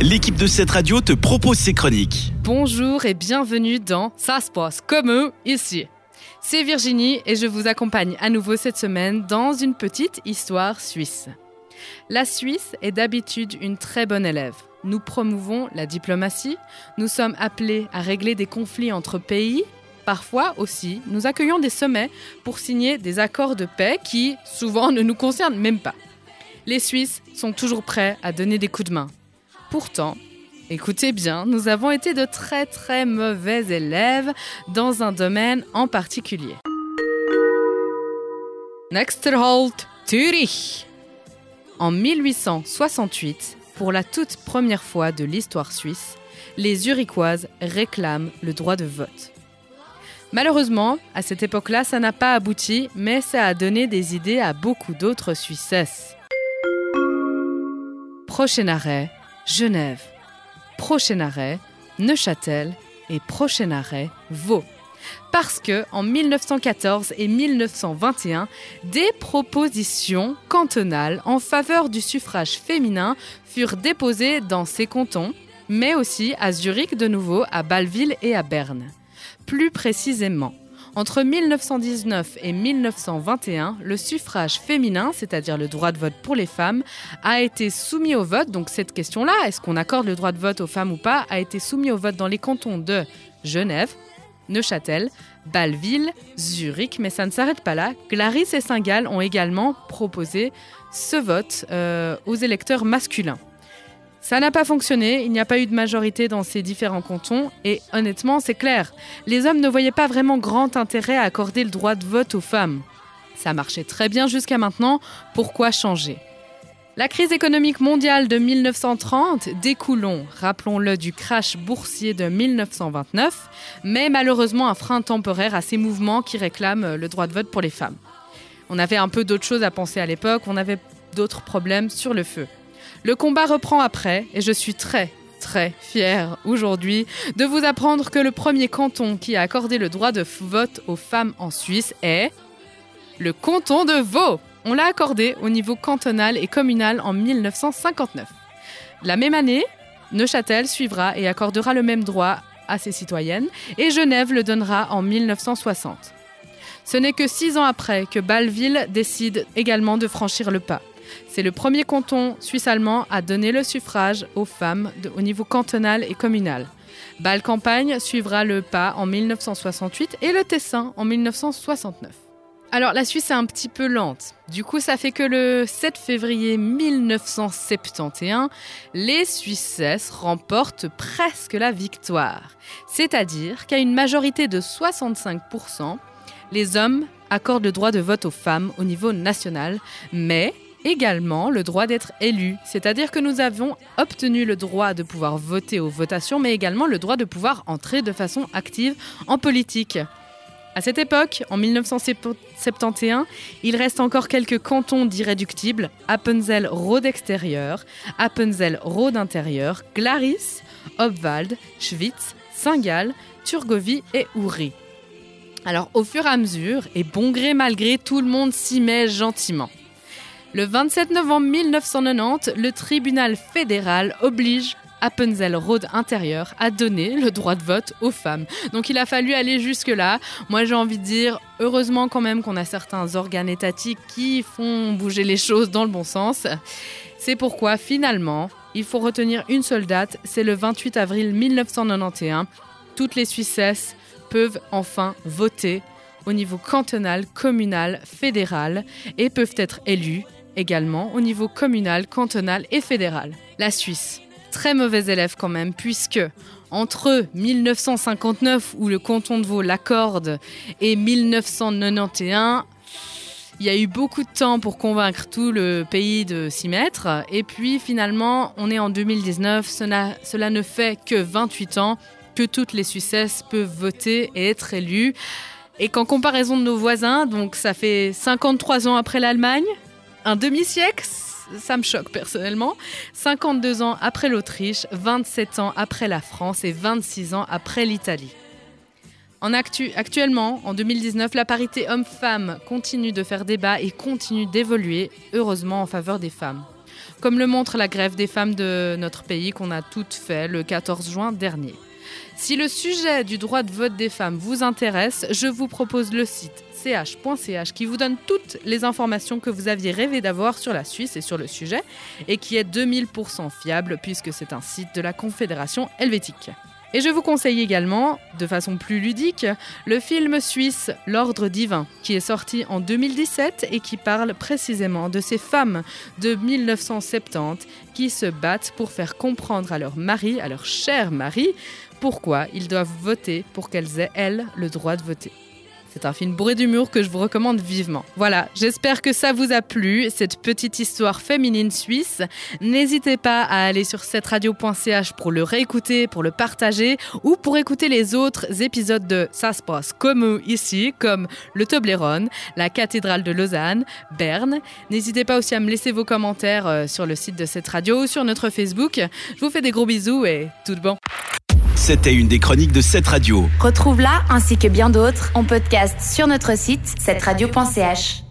l'équipe de cette radio te propose ses chroniques. Bonjour et bienvenue dans Ça se passe comme eux ici. C'est Virginie et je vous accompagne à nouveau cette semaine dans une petite histoire suisse. La Suisse est d'habitude une très bonne élève. Nous promouvons la diplomatie, nous sommes appelés à régler des conflits entre pays, parfois aussi nous accueillons des sommets pour signer des accords de paix qui souvent ne nous concernent même pas. Les Suisses sont toujours prêts à donner des coups de main. Pourtant, écoutez bien, nous avons été de très très mauvais élèves dans un domaine en particulier. Next halt. En 1868, pour la toute première fois de l'histoire suisse, les Zurichoises réclament le droit de vote. Malheureusement, à cette époque-là, ça n'a pas abouti, mais ça a donné des idées à beaucoup d'autres Suissesses. Prochain arrêt, Genève. Prochain arrêt, Neuchâtel. Et prochain arrêt, Vaud. Parce que en 1914 et 1921, des propositions cantonales en faveur du suffrage féminin furent déposées dans ces cantons, mais aussi à Zurich de nouveau, à Bâle-Ville et à Berne. Plus précisément, entre 1919 et 1921, le suffrage féminin, c'est-à-dire le droit de vote pour les femmes, a été soumis au vote. Donc cette question-là, est-ce qu'on accorde le droit de vote aux femmes ou pas, a été soumis au vote dans les cantons de Genève, Neuchâtel, Bâle-Ville, Zurich, mais ça ne s'arrête pas là. Glaris et Saint-Gall ont également proposé ce vote euh, aux électeurs masculins. Ça n'a pas fonctionné, il n'y a pas eu de majorité dans ces différents cantons et honnêtement, c'est clair, les hommes ne voyaient pas vraiment grand intérêt à accorder le droit de vote aux femmes. Ça marchait très bien jusqu'à maintenant, pourquoi changer? La crise économique mondiale de 1930 découlons, rappelons-le, du crash boursier de 1929, mais malheureusement un frein temporaire à ces mouvements qui réclament le droit de vote pour les femmes. On avait un peu d'autres choses à penser à l'époque, on avait d'autres problèmes sur le feu. Le combat reprend après et je suis très, très fière aujourd'hui de vous apprendre que le premier canton qui a accordé le droit de vote aux femmes en Suisse est le canton de Vaud. On l'a accordé au niveau cantonal et communal en 1959. La même année, Neuchâtel suivra et accordera le même droit à ses citoyennes et Genève le donnera en 1960. Ce n'est que six ans après que Bâle-Ville décide également de franchir le pas. C'est le premier canton suisse-allemand à donner le suffrage aux femmes au niveau cantonal et communal. Bâle-Campagne suivra le pas en 1968 et le Tessin en 1969. Alors la Suisse est un petit peu lente. Du coup, ça fait que le 7 février 1971, les Suissesses remportent presque la victoire. C'est-à-dire qu'à une majorité de 65%, les hommes accordent le droit de vote aux femmes au niveau national, mais également le droit d'être élu, c'est-à-dire que nous avons obtenu le droit de pouvoir voter aux votations, mais également le droit de pouvoir entrer de façon active en politique. À cette époque, en 1971, il reste encore quelques cantons d'irréductibles Appenzell-Rhodes extérieur, Appenzell-Rhodes intérieur, Glaris, Obwald, Schwyz, Saint-Gall, Turgovie et Uri. Alors au fur et à mesure, et bon gré mal gré, tout le monde s'y met gentiment. Le 27 novembre 1990, le tribunal fédéral oblige Appenzell-Rhodes intérieur à donner le droit de vote aux femmes. Donc il a fallu aller jusque-là. Moi j'ai envie de dire, heureusement quand même qu'on a certains organes étatiques qui font bouger les choses dans le bon sens. C'est pourquoi finalement, il faut retenir une seule date, c'est le 28 avril 1991. Toutes les Suissesses peuvent enfin voter au niveau cantonal, communal, fédéral et peuvent être élues également au niveau communal, cantonal et fédéral. La Suisse, très mauvais élève quand même, puisque entre 1959, où le canton de Vaud l'accorde, et 1991, il y a eu beaucoup de temps pour convaincre tout le pays de s'y mettre. Et puis finalement, on est en 2019, cela, ne fait que 28 ans que toutes les Suissesses peuvent voter et être élues. Et qu'en comparaison de nos voisins, donc ça fait 53 ans après l'Allemagne, un demi-siècle, ça me choque personnellement. 52 ans après l'Autriche, 27 ans après la France et 26 ans après l'Italie. En actu, actuellement, en 2019, la parité homme-femme continue de faire débat et continue d'évoluer, heureusement, en faveur des femmes. comme le montre la grève des femmes de notre pays qu'on a toutes fait le 14 juin dernier. Si le sujet du droit de vote des femmes vous intéresse, je vous propose le site ch.ch qui vous donne toutes les informations que vous aviez rêvé d'avoir sur la Suisse et sur le sujet et qui est 2000% fiable puisque c'est un site de la Confédération helvétique. Et je vous conseille également, de façon plus ludique, le film suisse L'Ordre divin, qui est sorti en 2017 et qui parle précisément de ces femmes de 1970 qui se battent pour faire comprendre à leur mari, à leur cher mari, pourquoi ils doivent voter pour qu'elles aient, elles, le droit de voter. C'est un film bourré d'humour que je vous recommande vivement. Voilà, j'espère que ça vous a plu, cette petite histoire féminine suisse. N'hésitez pas à aller sur cetteradio.ch pour le réécouter, pour le partager ou pour écouter les autres épisodes de Ça se passe comme ici, comme le Toblerone, la cathédrale de Lausanne, Berne. N'hésitez pas aussi à me laisser vos commentaires euh, sur le site de cette radio ou sur notre Facebook. Je vous fais des gros bisous et tout de bon. C'était une des chroniques de cette radio. Retrouve-la ainsi que bien d'autres en podcast sur notre site cetteradio.ch.